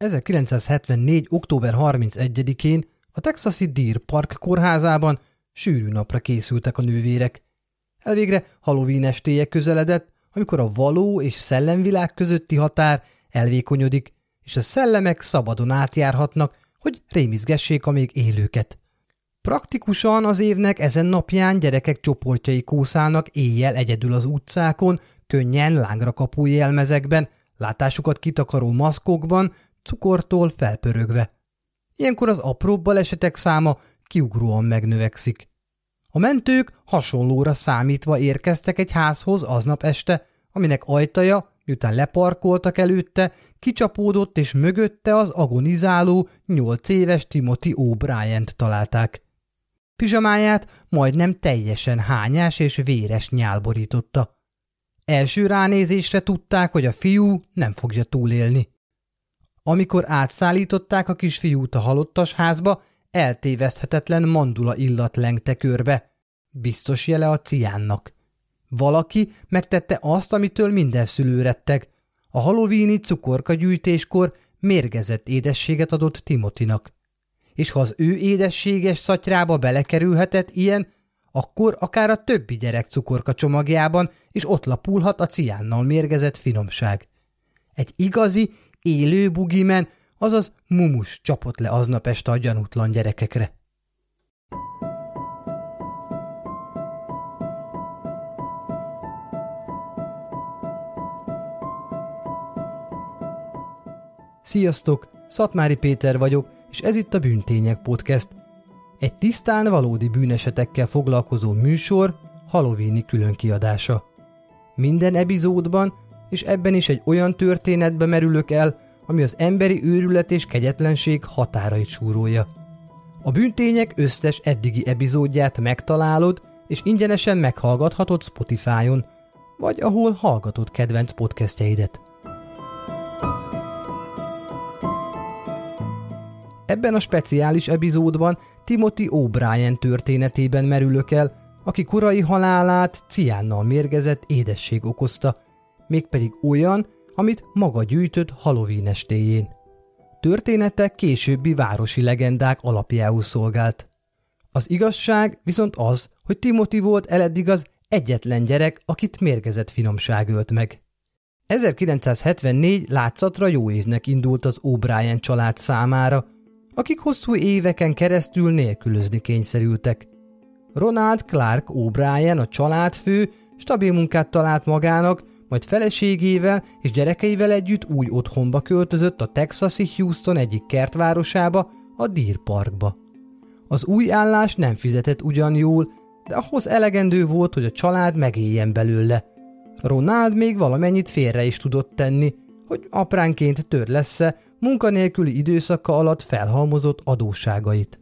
1974. október 31-én a texasi Deer Park kórházában sűrű napra készültek a nővérek. Elvégre Halloween estéje közeledett, amikor a való és szellemvilág közötti határ elvékonyodik, és a szellemek szabadon átjárhatnak, hogy rémizgessék a még élőket. Praktikusan az évnek ezen napján gyerekek csoportjai kószálnak éjjel egyedül az utcákon, könnyen lángra kapó jelmezekben, látásukat kitakaró maszkokban, cukortól felpörögve. Ilyenkor az apróbb balesetek száma kiugróan megnövekszik. A mentők hasonlóra számítva érkeztek egy házhoz aznap este, aminek ajtaja, miután leparkoltak előtte, kicsapódott és mögötte az agonizáló, nyolc éves Timothy O'Brien-t találták. Pizsamáját majdnem teljesen hányás és véres nyál borította. Első ránézésre tudták, hogy a fiú nem fogja túlélni. Amikor átszállították a kisfiút a halottas házba, eltéveszthetetlen mandula illat lengte körbe. Biztos jele a ciánnak. Valaki megtette azt, amitől minden szülő retteg. A halloweeni cukorkagyűjtéskor mérgezett édességet adott Timotinak. És ha az ő édességes szatyrába belekerülhetett ilyen, akkor akár a többi gyerek cukorka csomagjában is ott lapulhat a ciánnal mérgezett finomság. Egy igazi, élő bugimen, azaz mumus csapott le aznap este a gyanútlan gyerekekre. Sziasztok! Szatmári Péter vagyok, és ez itt a Bűntények Podcast. Egy tisztán valódi bűnesetekkel foglalkozó műsor Halloweeni különkiadása. Minden epizódban és ebben is egy olyan történetbe merülök el, ami az emberi őrület és kegyetlenség határait súrolja. A bűntények összes eddigi epizódját megtalálod, és ingyenesen meghallgathatod Spotify-on, vagy ahol hallgatod kedvenc podcastjeidet. Ebben a speciális epizódban Timothy O'Brien történetében merülök el, aki korai halálát ciánnal mérgezett édesség okozta, mégpedig olyan, amit maga gyűjtött Halloween estéjén. Története későbbi városi legendák alapjául szolgált. Az igazság viszont az, hogy Timothy volt eleddig az egyetlen gyerek, akit mérgezett finomság ölt meg. 1974 látszatra jó évnek indult az O'Brien család számára, akik hosszú éveken keresztül nélkülözni kényszerültek. Ronald Clark O'Brien, a családfő, stabil munkát talált magának, majd feleségével és gyerekeivel együtt új otthonba költözött a texasi Houston egyik kertvárosába, a Deer Parkba. Az új állás nem fizetett ugyan jól, de ahhoz elegendő volt, hogy a család megéljen belőle. Ronald még valamennyit félre is tudott tenni, hogy apránként lesz-e munkanélküli időszaka alatt felhalmozott adósságait.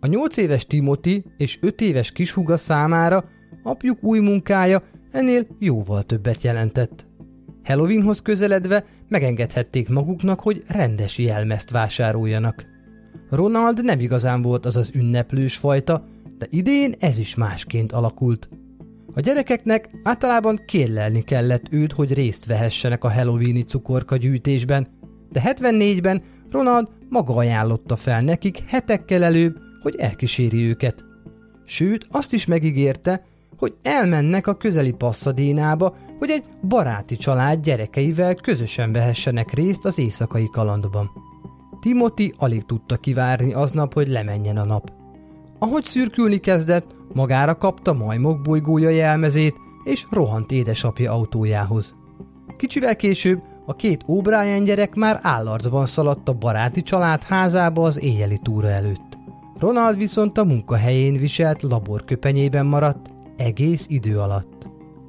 A nyolc éves Timothy és öt éves kishuga számára apjuk új munkája ennél jóval többet jelentett. Halloweenhoz közeledve megengedhették maguknak, hogy rendes jelmezt vásároljanak. Ronald nem igazán volt az az ünneplős fajta, de idén ez is másként alakult. A gyerekeknek általában kérlelni kellett őt, hogy részt vehessenek a halloweeni cukorka gyűjtésben, de 74-ben Ronald maga ajánlotta fel nekik hetekkel előbb, hogy elkíséri őket. Sőt, azt is megígérte, hogy elmennek a közeli passzadénába, hogy egy baráti család gyerekeivel közösen vehessenek részt az éjszakai kalandban. Timothy alig tudta kivárni aznap, hogy lemenjen a nap. Ahogy szürkülni kezdett, magára kapta majmok bolygója jelmezét, és rohant édesapja autójához. Kicsivel később a két O'Brien gyerek már állarcban szaladt a baráti család házába az éjjeli túra előtt. Ronald viszont a munkahelyén viselt laborköpenyében maradt, egész idő alatt.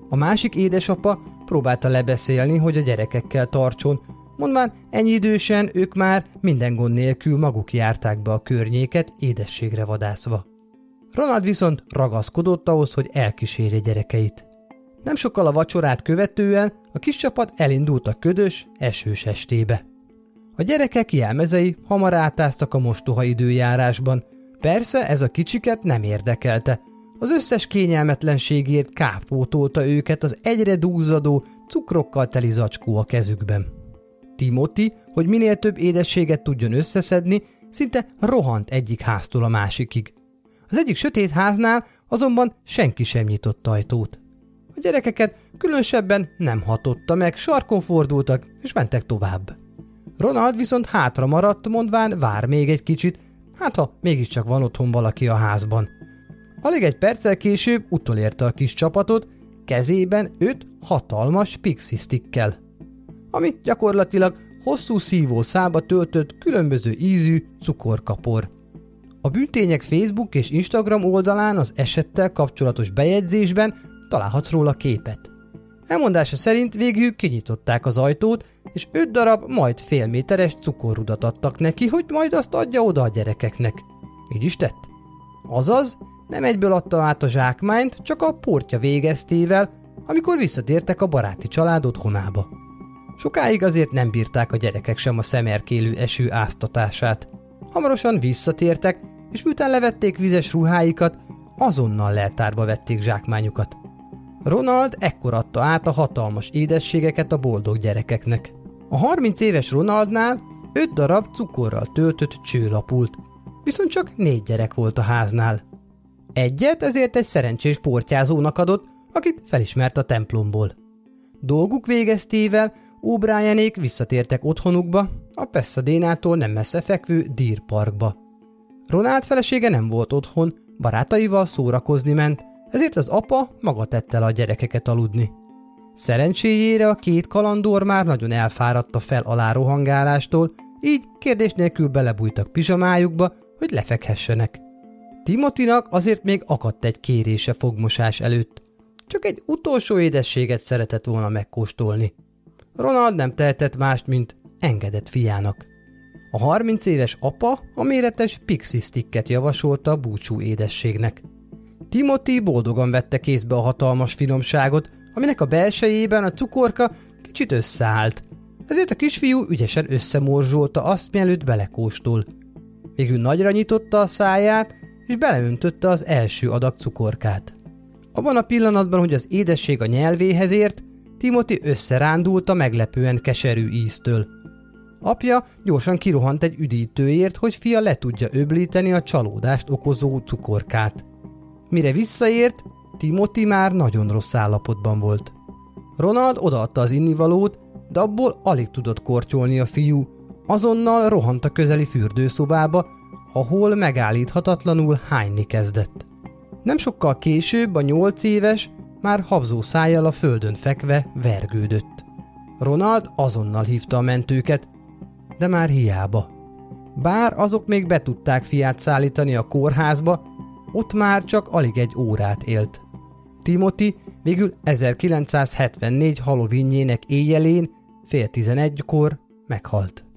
A másik édesapa próbálta lebeszélni, hogy a gyerekekkel tartson, mondván ennyi idősen ők már minden gond nélkül maguk járták be a környéket édességre vadászva. Ronald viszont ragaszkodott ahhoz, hogy elkísérje gyerekeit. Nem sokkal a vacsorát követően a kis csapat elindult a ködös, esős estébe. A gyerekek jelmezei hamar átáztak a mostoha időjárásban. Persze ez a kicsiket nem érdekelte, az összes kényelmetlenségért kápótolta őket az egyre dúzadó, cukrokkal teli zacskó a kezükben. Timothy, hogy minél több édességet tudjon összeszedni, szinte rohant egyik háztól a másikig. Az egyik sötét háznál azonban senki sem nyitott ajtót. A gyerekeket különösebben nem hatotta meg, sarkon fordultak és mentek tovább. Ronald viszont hátra maradt, mondván vár még egy kicsit, hát ha mégiscsak van otthon valaki a házban. Alig egy perccel később utolérte a kis csapatot, kezében öt hatalmas pixie stickkel, ami gyakorlatilag hosszú szívó szába töltött különböző ízű cukorkapor. A bűntények Facebook és Instagram oldalán az esettel kapcsolatos bejegyzésben találhatsz róla képet. Elmondása szerint végül kinyitották az ajtót, és öt darab majd fél méteres cukorrudat adtak neki, hogy majd azt adja oda a gyerekeknek. Így is tett. Azaz, nem egyből adta át a zsákmányt, csak a portja végeztével, amikor visszatértek a baráti család otthonába. Sokáig azért nem bírták a gyerekek sem a szemerkélő eső áztatását. Hamarosan visszatértek, és miután levették vizes ruháikat, azonnal leltárba vették zsákmányukat. Ronald ekkor adta át a hatalmas édességeket a boldog gyerekeknek. A 30 éves Ronaldnál 5 darab cukorral töltött csőlapult, viszont csak négy gyerek volt a háznál. Egyet ezért egy szerencsés portyázónak adott, akit felismert a templomból. Dolguk végeztével O'Brienék visszatértek otthonukba, a Pasadena-tól nem messze fekvő Deer Parkba. Ronald felesége nem volt otthon, barátaival szórakozni ment, ezért az apa maga tette le a gyerekeket aludni. Szerencséjére a két kalandor már nagyon elfáradt a fel-alá rohangálástól, így kérdés nélkül belebújtak pizsamájukba, hogy lefekhessenek. Timotinak azért még akadt egy kérése fogmosás előtt. Csak egy utolsó édességet szeretett volna megkóstolni. Ronald nem tehetett mást, mint engedett fiának. A 30 éves apa a méretes pixie sticket javasolta a búcsú édességnek. Timothy boldogan vette kézbe a hatalmas finomságot, aminek a belsejében a cukorka kicsit összeállt. Ezért a kisfiú ügyesen összemorzsolta azt, mielőtt belekóstol. Végül nagyra nyitotta a száját, és beleöntötte az első adag cukorkát. Abban a pillanatban, hogy az édesség a nyelvéhez ért, Timothy összerándult a meglepően keserű íztől. Apja gyorsan kirohant egy üdítőért, hogy fia le tudja öblíteni a csalódást okozó cukorkát. Mire visszaért, Timothy már nagyon rossz állapotban volt. Ronald odaadta az innivalót, de abból alig tudott kortyolni a fiú, azonnal rohant a közeli fürdőszobába, ahol megállíthatatlanul hányni kezdett. Nem sokkal később a nyolc éves már habzó szájjal a földön fekve vergődött. Ronald azonnal hívta a mentőket, de már hiába. Bár azok még be tudták fiát szállítani a kórházba, ott már csak alig egy órát élt. Timothy végül 1974 Halloweenjének éjjelén fél tizenegykor meghalt.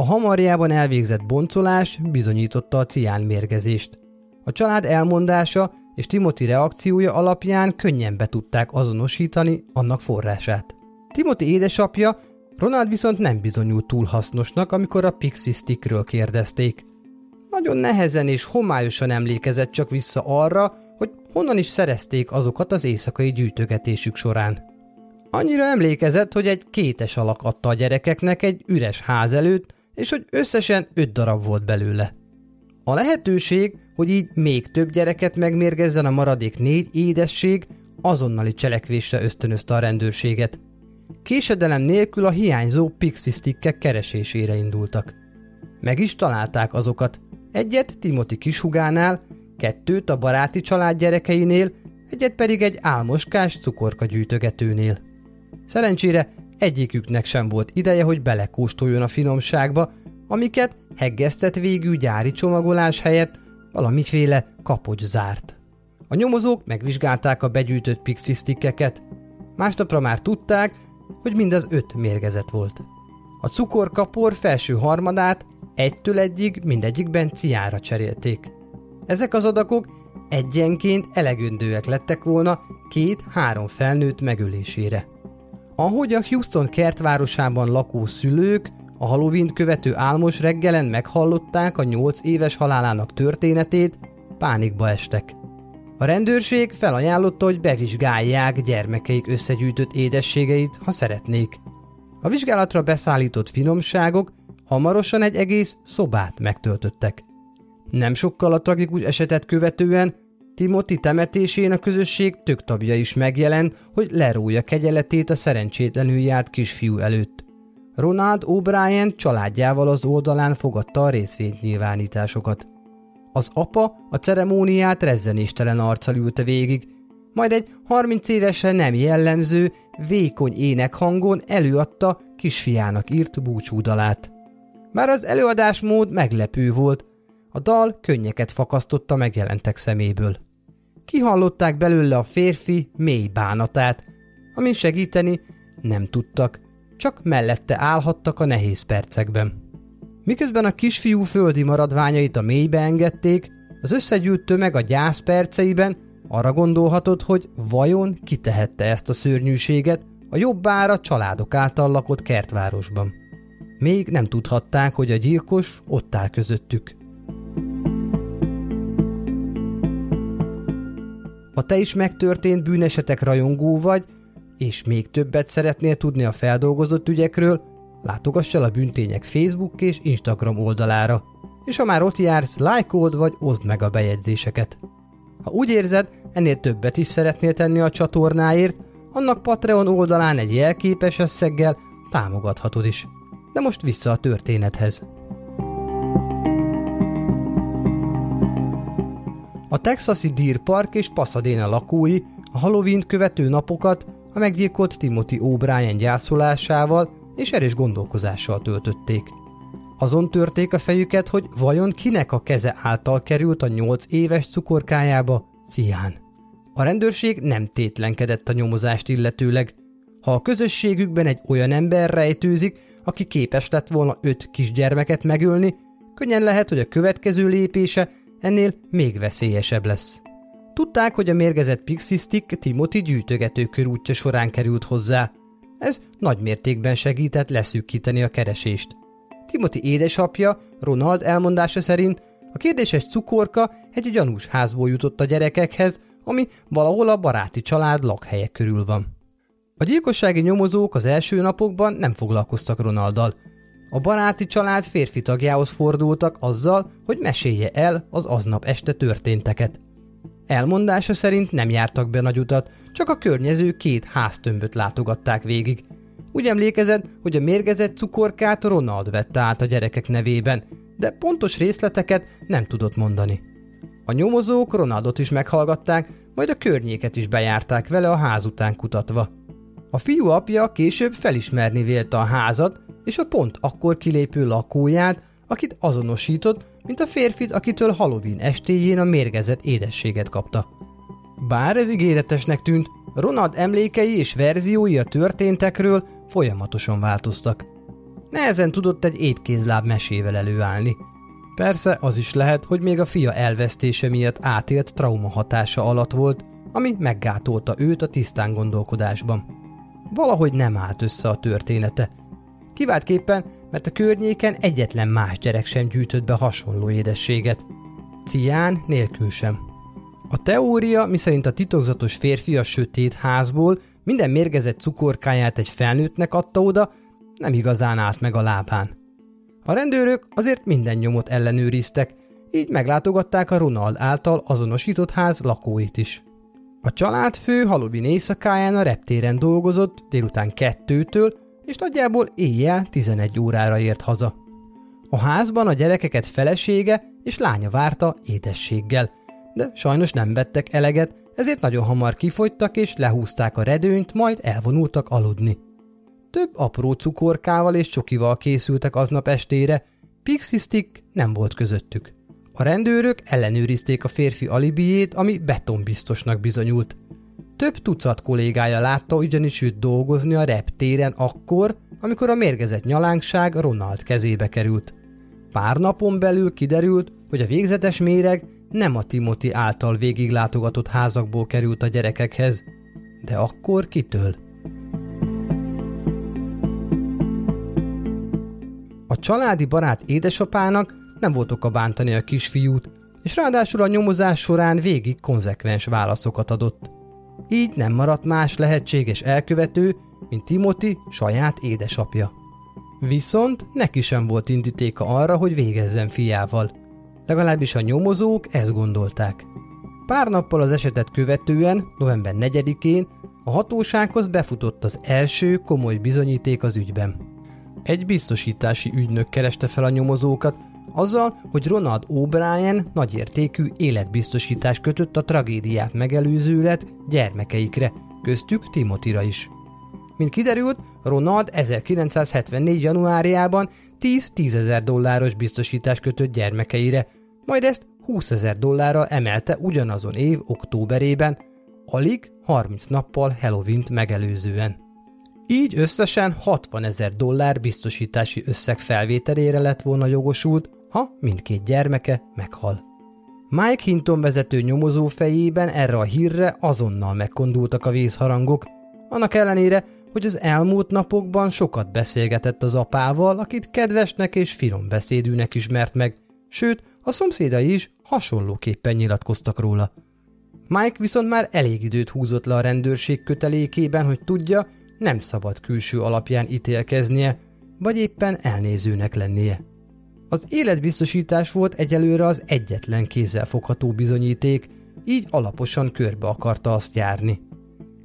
A hamarjában elvégzett boncolás bizonyította a cián mérgezést. A család elmondása és Timothy reakciója alapján könnyen be tudták azonosítani annak forrását. Timothy édesapja Ronald viszont nem bizonyult túl hasznosnak, amikor a Pixie Stickről kérdezték. Nagyon nehezen és homályosan emlékezett csak vissza arra, hogy honnan is szerezték azokat az éjszakai gyűjtögetésük során. Annyira emlékezett, hogy egy kétes alak adta a gyerekeknek egy üres ház előtt, és hogy összesen öt darab volt belőle. A lehetőség, hogy így még több gyereket megmérgezzen a maradék négy édesség, azonnali cselekvésre ösztönözte a rendőrséget. Késedelem nélkül a hiányzó pixisztikkek keresésére indultak. Meg is találták azokat. Egyet Timothy kishugánál, kettőt a baráti család gyerekeinél, egyet pedig egy álmoskás cukorka gyűjtögetőnél. Szerencsére egyiküknek sem volt ideje, hogy belekóstoljon a finomságba, amiket heggesztett végű gyári csomagolás helyett valamiféle kapocs zárt. A nyomozók megvizsgálták a begyűjtött pixisztikkeket, másnapra már tudták, hogy mindaz öt mérgezett volt. A cukorkapor felső harmadát egytől egyig mindegyikben ciára cserélték. Ezek az adagok egyenként elegöndőek lettek volna két-három felnőtt megölésére. Ahogy a Houston kertvárosában lakó szülők a halloween követő álmos reggelen meghallották a nyolc éves halálának történetét, pánikba estek. A rendőrség felajánlotta, hogy bevizsgálják gyermekeik összegyűjtött édességeit, ha szeretnék. A vizsgálatra beszállított finomságok hamarosan egy egész szobát megtöltöttek. Nem sokkal a tragikus esetet követően Timothy temetésén a közösség tök tagja is megjelent, hogy lerója kegyeletét a szerencsétlenül járt kisfiú előtt. Ronald O'Brien családjával az oldalán fogadta a részvénynyilvánításokat. Az apa a ceremóniát rezzenéstelen arccal ülte végig, majd egy 30 évesen nem jellemző, vékony énekhangon előadta kisfiának írt búcsúdalát. Már az előadásmód meglepő volt, a dal könnyeket fakasztotta megjelentek szeméből. Kihallották belőle a férfi mély bánatát, amin segíteni nem tudtak, csak mellette állhattak a nehéz percekben. Miközben a kisfiú földi maradványait a mélybe engedték, az összegyűlt tömeg a gyász perceiben arra gondolhatott, hogy vajon kitehette ezt a szörnyűséget a jobbára családok által lakott kertvárosban. Még nem tudhatták, hogy a gyilkos ott áll közöttük. Ha te is megtörtént bűnesetek rajongó vagy, és még többet szeretnél tudni a feldolgozott ügyekről, látogass el a Bűntények Facebook és Instagram oldalára, és ha már ott jársz, lájkold vagy oszd meg a bejegyzéseket. Ha úgy érzed, ennél többet is szeretnél tenni a csatornáért, annak Patreon oldalán egy jelképes összeggel támogathatod is. De most vissza a történethez. A texasi Deer Park és Pasadena lakói a halloween követő napokat a meggyilkolt Timothy O'Brien gyászolásával és erős gondolkozással töltötték. Azon törték a fejüket, hogy vajon kinek a keze által került a nyolc éves cukorkájába, Cián. A rendőrség nem tétlenkedett a nyomozást illetőleg. Ha a közösségükben egy olyan ember rejtőzik, aki képes lett volna öt kisgyermeket megölni, könnyen lehet, hogy a következő lépése ennél még veszélyesebb lesz. Tudták, hogy a mérgezett Pixistick Timothy gyűjtögető körútja során került hozzá. Ez nagy mértékben segített leszűkíteni a keresést. Timothy édesapja, Ronald elmondása szerint a kérdéses cukorka egy gyanús házból jutott a gyerekekhez, ami valahol a baráti család lakhelye körül van. A gyilkossági nyomozók az első napokban nem foglalkoztak Ronalddal. A baráti család férfi tagjához fordultak azzal, hogy mesélje el az aznap este történteket. Elmondása szerint nem jártak be nagy utat, csak a környező két háztömböt látogatták végig. Úgy emlékezett, hogy a mérgezett cukorkát Ronald vette át a gyerekek nevében, de pontos részleteket nem tudott mondani. A nyomozók Ronaldot is meghallgatták, majd a környéket is bejárták vele a ház után kutatva. A fiú apja később felismerni vélte a házat, és a pont akkor kilépő lakóját, akit azonosított, mint a férfit, akitől Halloween estéjén a mérgezett édességet kapta. Bár ez ígéretesnek tűnt, Ronald emlékei és verziói a történtekről folyamatosan változtak. Nehezen tudott egy épkézláb mesével előállni. Persze az is lehet, hogy még a fia elvesztése miatt átélt trauma hatása alatt volt, ami meggátolta őt a tisztán gondolkodásban. Valahogy nem állt össze a története. Kiváltképpen, mert a környéken egyetlen más gyerek sem gyűjtött be hasonló édességet. Cián nélkül sem. A teória, miszerint a titokzatos férfi a sötét házból minden mérgezett cukorkáját egy felnőttnek adta oda, nem igazán állt meg a lábán. A rendőrök azért minden nyomot ellenőriztek, így meglátogatták a Ronald által azonosított ház lakóit is. A családfő Halloween éjszakáján a reptéren dolgozott délután kettőtől, és nagyjából éjjel 11 órára ért haza. A házban a gyerekeket felesége és lánya várta édességgel, de sajnos nem vettek eleget, ezért nagyon hamar kifogytak és lehúzták a redőnyt, majd elvonultak aludni. Több apró cukorkával és csokival készültek aznap estére, Pixie Stick nem volt közöttük. A rendőrök ellenőrizték a férfi alibijét, ami betonbiztosnak bizonyult. Több tucat kollégája látta ugyanis őt dolgozni a reptéren akkor, amikor a mérgezett nyalánkság Ronald kezébe került. Pár napon belül kiderült, hogy a végzetes méreg nem a Timothy által végiglátogatott házakból került a gyerekekhez. De akkor kitől? A családi barát édesapának nem volt oka bántani a kisfiút, és ráadásul a nyomozás során végig konzekvens válaszokat adott. Így nem maradt más lehetséges elkövető, mint Timothy saját édesapja. Viszont neki sem volt indítéka arra, hogy végezzen fiával. Legalábbis a nyomozók ezt gondolták. Pár nappal az esetet követően, november 4-én a hatósághoz befutott az első komoly bizonyíték az ügyben. Egy biztosítási ügynök kereste fel a nyomozókat, azzal, hogy Ronald O'Brien nagyértékű életbiztosítás kötött a tragédiát megelőzőlet gyermekeikre, köztük Timothyra is. Mint kiderült, Ronald 1974. januárjában 10-10 ezer dolláros biztosítás kötött gyermekeire, majd ezt 20 ezer dollárral emelte ugyanazon év októberében, alig 30 nappal halloween megelőzően. Így összesen 60 ezer dollár biztosítási összeg felvételére lett volna jogosult, ha mindkét gyermeke meghal. Mike Hinton vezető nyomozó fejében erre a hírre azonnal megkondultak a vízharangok, annak ellenére, hogy az elmúlt napokban sokat beszélgetett az apával, akit kedvesnek és finom beszédűnek ismert meg, sőt, a szomszédai is hasonlóképpen nyilatkoztak róla. Mike viszont már elég időt húzott le a rendőrség kötelékében, hogy tudja, nem szabad külső alapján ítélkeznie, vagy éppen elnézőnek lennie. Az életbiztosítás volt egyelőre az egyetlen kézzelfogható bizonyíték, így alaposan körbe akarta azt járni.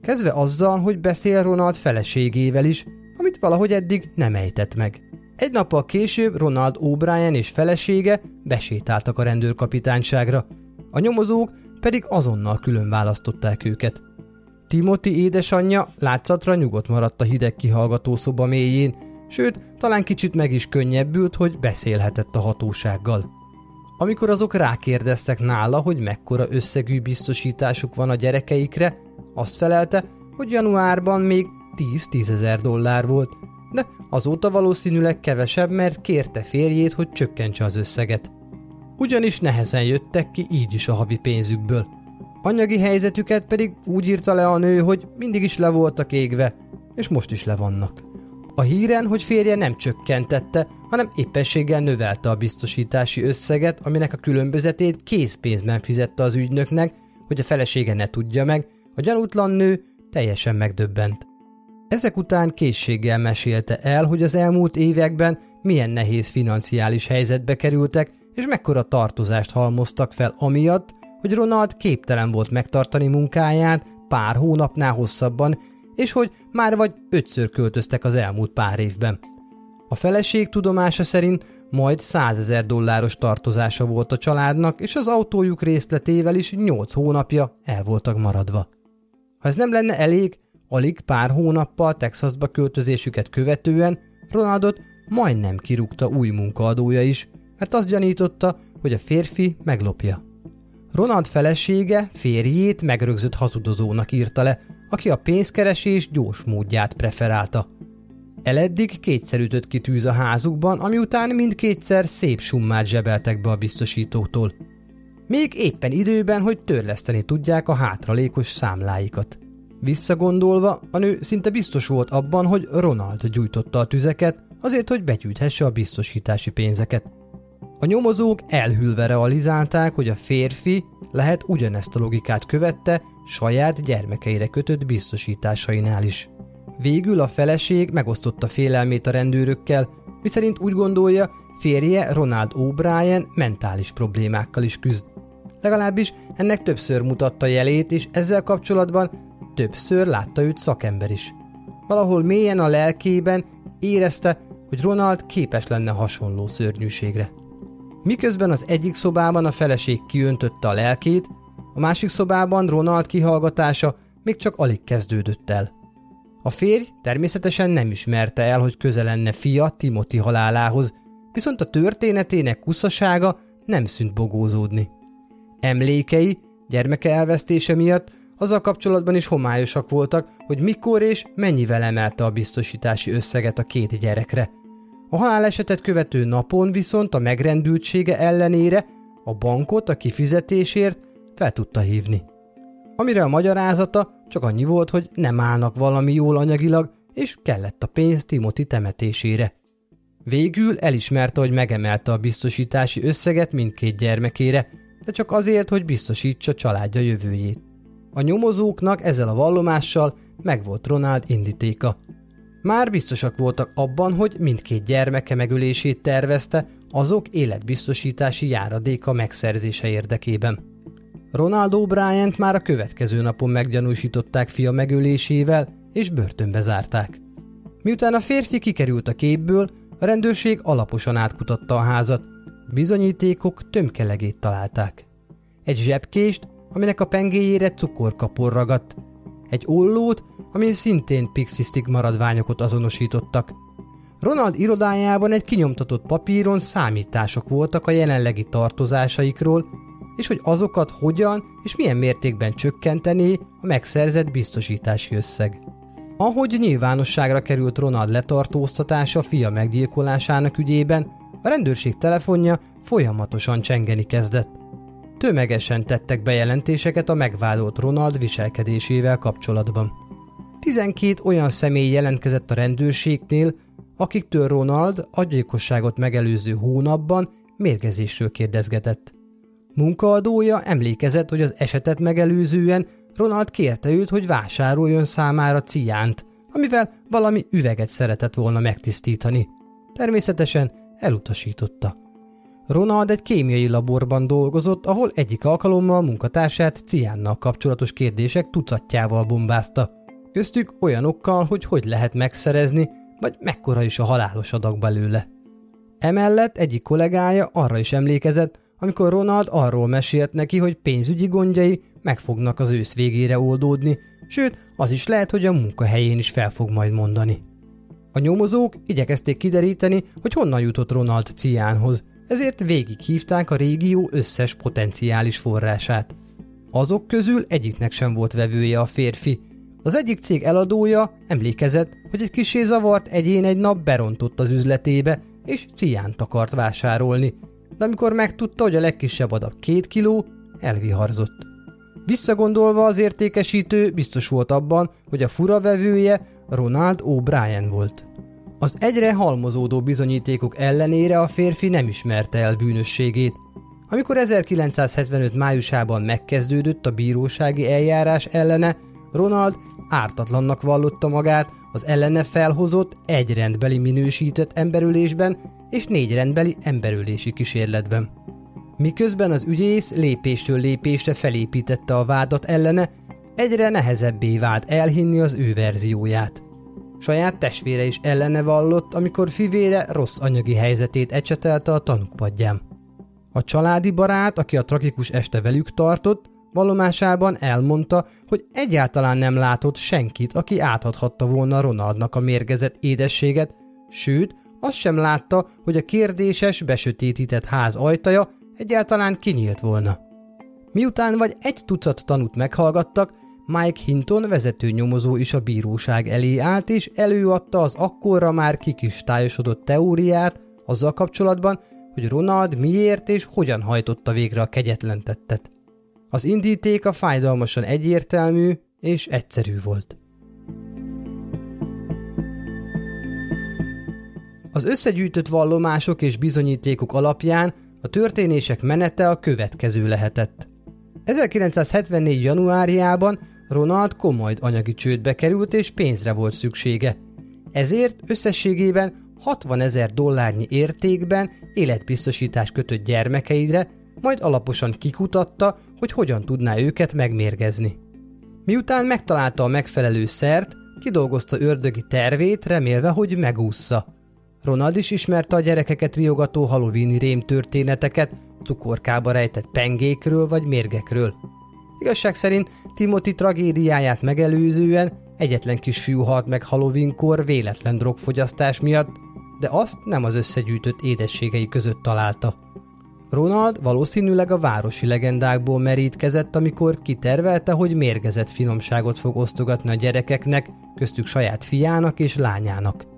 Kezdve azzal, hogy beszél Ronald feleségével is, amit valahogy eddig nem ejtett meg. Egy nappal később Ronald O'Brien és felesége besétáltak a rendőrkapitányságra, a nyomozók pedig azonnal külön választották őket. Timothy édesanyja látszatra nyugodt maradt a hideg kihallgató szoba mélyén, sőt, talán kicsit meg is könnyebbült, hogy beszélhetett a hatósággal. Amikor azok rákérdeztek nála, hogy mekkora összegű biztosításuk van a gyerekeikre, azt felelte, hogy januárban még 10-10 ezer dollár volt, de azóta valószínűleg kevesebb, mert kérte férjét, hogy csökkentse az összeget. Ugyanis nehezen jöttek ki így is a havi pénzükből. Anyagi helyzetüket pedig úgy írta le a nő, hogy mindig is le voltak égve, és most is le vannak. A híren, hogy férje nem csökkentette, hanem éppességgel növelte a biztosítási összeget, aminek a különbözetét készpénzben fizette az ügynöknek, hogy a felesége ne tudja meg, a gyanútlan nő teljesen megdöbbent. Ezek után készséggel mesélte el, hogy az elmúlt években milyen nehéz financiális helyzetbe kerültek, és mekkora tartozást halmoztak fel amiatt, hogy Ronald képtelen volt megtartani munkáját pár hónapnál hosszabban, és hogy már vagy ötször költöztek az elmúlt pár évben. A feleség tudomása szerint majd 100 ezer dolláros tartozása volt a családnak, és az autójuk részletével is 8 hónapja el voltak maradva. Ha ez nem lenne elég, alig pár hónappal Texasba költözésüket követően Ronaldot majdnem kirúgta új munkaadója is, mert azt gyanította, hogy a férfi meglopja. Ronald felesége férjét megrögzött hazudozónak írta le, aki a pénzkeresés gyors módját preferálta. Eleddig kétszer ütött ki tűz a házukban, ami után mindkétszer szép summát zsebeltek be a biztosítótól. Még éppen időben, hogy törleszteni tudják a hátralékos számláikat. Visszagondolva, a nő szinte biztos volt abban, hogy Ronald gyújtotta a tüzeket, azért, hogy begyűjthesse a biztosítási pénzeket. A nyomozók elhülve realizálták, hogy a férfi lehet ugyanezt a logikát követte saját gyermekeire kötött biztosításainál is. Végül a feleség megosztotta félelmét a rendőrökkel, miszerint úgy gondolja, férje Ronald O'Brien mentális problémákkal is küzd. Legalábbis ennek többször mutatta jelét, és ezzel kapcsolatban többször látta őt szakember is. Valahol mélyen a lelkében érezte, hogy Ronald képes lenne hasonló szörnyűségre. Miközben az egyik szobában a feleség kiöntötte a lelkét, a másik szobában Ronald kihallgatása még csak alig kezdődött el. A férj természetesen nem ismerte el, hogy köze lenne fia Timothy halálához, viszont a történetének kuszasága nem szűnt bogózódni. Emlékei, gyermeke elvesztése miatt azzal kapcsolatban is homályosak voltak, hogy mikor és mennyivel emelte a biztosítási összeget a két gyerekre – a halálesetet követő napon viszont a megrendültsége ellenére a bankot a kifizetésért fel tudta hívni. Amire a magyarázata csak annyi volt, hogy nem állnak valami jól anyagilag, és kellett a pénz Timothy temetésére. Végül elismerte, hogy megemelte a biztosítási összeget mindkét gyermekére, de csak azért, hogy biztosítsa családja jövőjét. A nyomozóknak ezzel a vallomással megvolt Ronald indítéka. Már biztosak voltak abban, hogy mindkét gyermeke megölését tervezte azok életbiztosítási járadéka megszerzése érdekében. Ronald O'Brien már a következő napon meggyanúsították fia megölésével, és börtönbe zárták. Miután a férfi kikerült a képből, a rendőrség alaposan átkutatta a házat. Bizonyítékok tömkelegét találták. Egy zsebkést, aminek a pengéjére cukorkapor ragadt. Egy ollót, amin szintén pixisztik maradványokat azonosítottak. Ronald irodájában egy kinyomtatott papíron számítások voltak a jelenlegi tartozásaikról, és hogy azokat hogyan és milyen mértékben csökkenteni a megszerzett biztosítási összeg. Ahogy nyilvánosságra került Ronald letartóztatása fia meggyilkolásának ügyében, a rendőrség telefonja folyamatosan csengeni kezdett. Tömegesen tettek bejelentéseket a megvádolt Ronald viselkedésével kapcsolatban. 12 olyan személy jelentkezett a rendőrségnél, akiktől Ronald a gyilkosságot megelőző hónapban mérgezésről kérdezgetett. Munkaadója emlékezett, hogy az esetet megelőzően Ronald kérte őt, hogy vásároljon számára ciánt, amivel valami üveget szeretett volna megtisztítani. Természetesen elutasította. Ronald egy kémiai laborban dolgozott, ahol egyik alkalommal munkatársát ciánnal kapcsolatos kérdések tucatjával bombázta. Köztük olyanokkal, hogy hogy lehet megszerezni, vagy mekkora is a halálos adag belőle. Emellett egyik kollégája arra is emlékezett, amikor Ronald arról mesélt neki, hogy pénzügyi gondjai meg fognak az ősz végére oldódni, sőt, az is lehet, hogy a munkahelyén is fel fog majd mondani. A nyomozók igyekezték kideríteni, hogy honnan jutott Ronald Ciánhoz, ezért végighívták a régió összes potenciális forrását. Azok közül egyiknek sem volt vevője a férfi. Az egyik cég eladója emlékezett, hogy egy kisé zavart egyén egy nap berontott az üzletébe, és ciánt akart vásárolni, de amikor megtudta, hogy a legkisebb adag két kiló, elviharzott. Visszagondolva az értékesítő biztos volt abban, hogy a fura vevője Ronald O'Brien volt. Az egyre halmozódó bizonyítékok ellenére a férfi nem ismerte el bűnösségét. Amikor 1975 májusában megkezdődött a bírósági eljárás ellene, Ronald ártatlannak vallotta magát az ellene felhozott egy rendbeli minősített emberülésben és négy rendbeli emberölési kísérletben. Miközben az ügyész lépésről lépésre felépítette a vádat ellene, egyre nehezebbé vált elhinni az ő verzióját. Saját testvére is ellene vallott, amikor fivére rossz anyagi helyzetét ecsetelte a tanúkpadján. A családi barát, aki a tragikus este velük tartott, Vallomásában elmondta, hogy egyáltalán nem látott senkit, aki átadhatta volna Ronaldnak a mérgezett édességet, sőt, azt sem látta, hogy a kérdéses, besötétített ház ajtaja egyáltalán kinyílt volna. Miután vagy egy tucat tanút meghallgattak, Mike Hinton vezető nyomozó is a bíróság elé állt, és előadta az akkorra már kikistályosodott teóriát azzal kapcsolatban, hogy Ronald miért és hogyan hajtotta végre a kegyetlen tettet. Az indíték a fájdalmasan egyértelmű és egyszerű volt. Az összegyűjtött vallomások és bizonyítékok alapján a történések menete a következő lehetett. 1974. januárjában Ronald komoly anyagi csődbe került és pénzre volt szüksége. Ezért összességében 60 ezer dollárnyi értékben életbiztosítás kötött gyermekeidre, majd alaposan kikutatta, hogy hogyan tudná őket megmérgezni. Miután megtalálta a megfelelő szert, kidolgozta ördögi tervét, remélve, hogy megúszza. Ronald is ismerte a gyerekeket riogató halloweeni rém történeteket, cukorkába rejtett pengékről vagy mérgekről. Igazság szerint Timothy tragédiáját megelőzően egyetlen kisfiú halt meg Halloweenkor véletlen drogfogyasztás miatt, de azt nem az összegyűjtött édességei között találta. Ronald valószínűleg a városi legendákból merítkezett, amikor kitervelte, hogy mérgezett finomságot fog osztogatni a gyerekeknek, köztük saját fiának és lányának.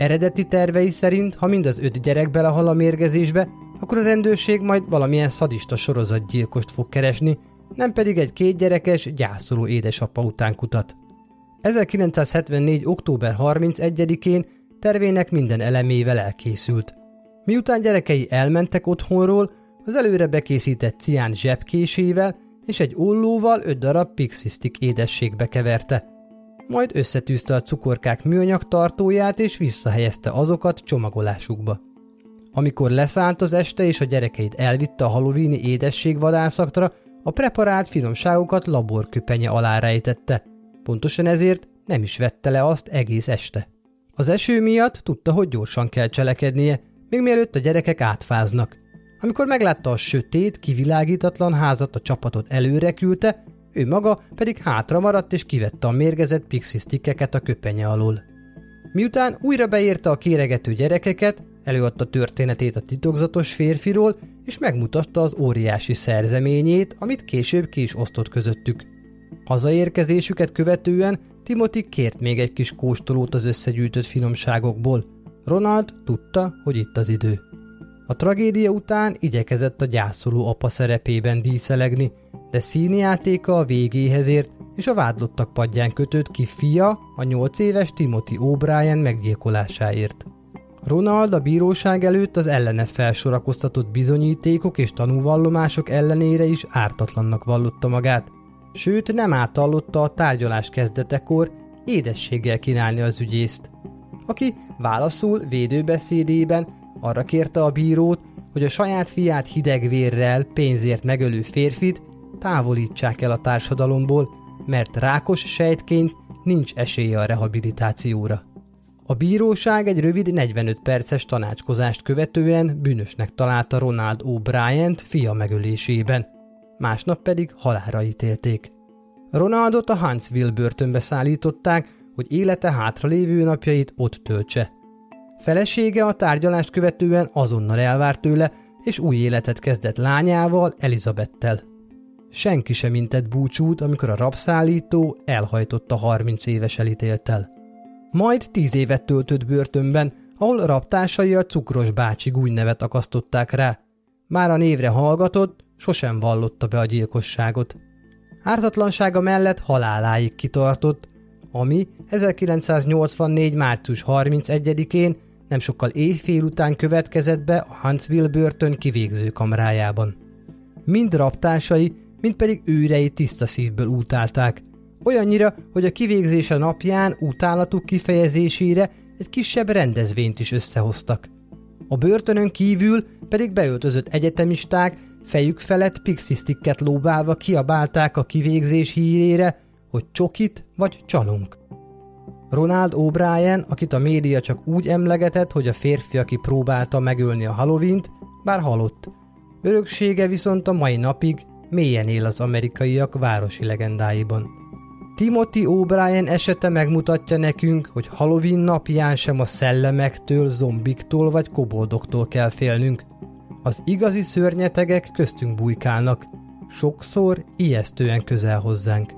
Eredeti tervei szerint, ha mind az öt gyerek belehal a mérgezésbe, akkor a rendőrség majd valamilyen szadista sorozatgyilkost fog keresni, nem pedig egy kétgyerekes, gyászoló édesapa után kutat. 1974. október 31-én tervének minden elemével elkészült. Miután gyerekei elmentek otthonról, az előre bekészített cián zsebkésével és egy ollóval öt darab pixisztik édességbe keverte. Majd összetűzte a cukorkák műanyag tartóját, és visszahelyezte azokat csomagolásukba. Amikor leszállt az este, és a gyerekeit elvitte a halloweeni édességvadászakra, a preparált finomságokat laborköpenye alá rejtette. Pontosan ezért nem is vette le azt egész este. Az eső miatt tudta, hogy gyorsan kell cselekednie, még mielőtt a gyerekek átfáznak. Amikor meglátta a sötét, kivilágítatlan házat, a csapatot előre küldte, ő maga pedig hátra maradt és kivette a mérgezett pixisztikeket a köpenye alól. Miután újra beérte a kéregető gyerekeket, előadta történetét a titokzatos férfiról, és megmutatta az óriási szerzeményét, amit később ki is osztott közöttük. Hazaérkezésüket követően Timothy kért még egy kis kóstolót az összegyűjtött finomságokból. Ronald tudta, hogy itt az idő. A tragédia után igyekezett a gyászoló apa szerepében díszelegni, de színjátéka a végéhez ért, és a vádlottak padján kötött ki fia a nyolc éves Timothy O'Brien meggyilkolásáért. Ronald a bíróság előtt az ellene felsorakoztatott bizonyítékok és tanúvallomások ellenére is ártatlannak vallotta magát, sőt nem átallotta a tárgyalás kezdetekor édességgel kínálni az ügyészt, aki válaszul védőbeszédében arra kérte a bírót, hogy a saját fiát hidegvérrel pénzért megölő férfit távolítsák el a társadalomból, mert rákos sejtként nincs esélye a rehabilitációra. A bíróság egy rövid 45 perces tanácskozást követően bűnösnek találta Ronald O'Brien fia megölésében, másnap pedig halára ítélték. Ronaldot a Huntsville börtönbe szállították, hogy élete hátralévő napjait ott töltse. Felesége a tárgyalást követően azonnal elvárt tőle, és új életet kezdett lányával, Elizabettel. Senki sem intett búcsút, amikor a rabszállító elhajtotta 30 éves elítéltel. Majd 10 évet töltött börtönben, ahol rabtársai a cukros bácsi nevet akasztották rá. Már a névre hallgatott, sosem vallotta be a gyilkosságot. Ártatlansága mellett haláláig kitartott, ami 1984. március 31-én nem sokkal éjfél után következett be a Huntsville börtön kivégző kamrájában. Mind raptásai, mind pedig őrei tiszta szívből utálták, olyannyira, hogy a kivégzése napján utálatuk kifejezésére egy kisebb rendezvényt is összehoztak. A börtönön kívül pedig beöltözött egyetemisták fejük felett pixisztikket lóbálva kiabálták a kivégzés hírére, hogy csokit vagy csalunk. Ronald O'Brien, akit a média csak úgy emlegetett, hogy a férfi, aki próbálta megölni a halloween bár halott. Öröksége viszont a mai napig mélyen él az amerikaiak városi legendáiban. Timothy O'Brien esete megmutatja nekünk, hogy Halloween napján sem a szellemektől, zombiktól vagy koboldoktól kell félnünk. Az igazi szörnyetegek köztünk bujkálnak, sokszor ijesztően közel hozzánk.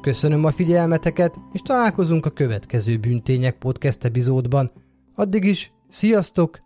Köszönöm a figyelmeteket, és találkozunk a következő Bűntények podcast epizódban. Addig is, sziasztok!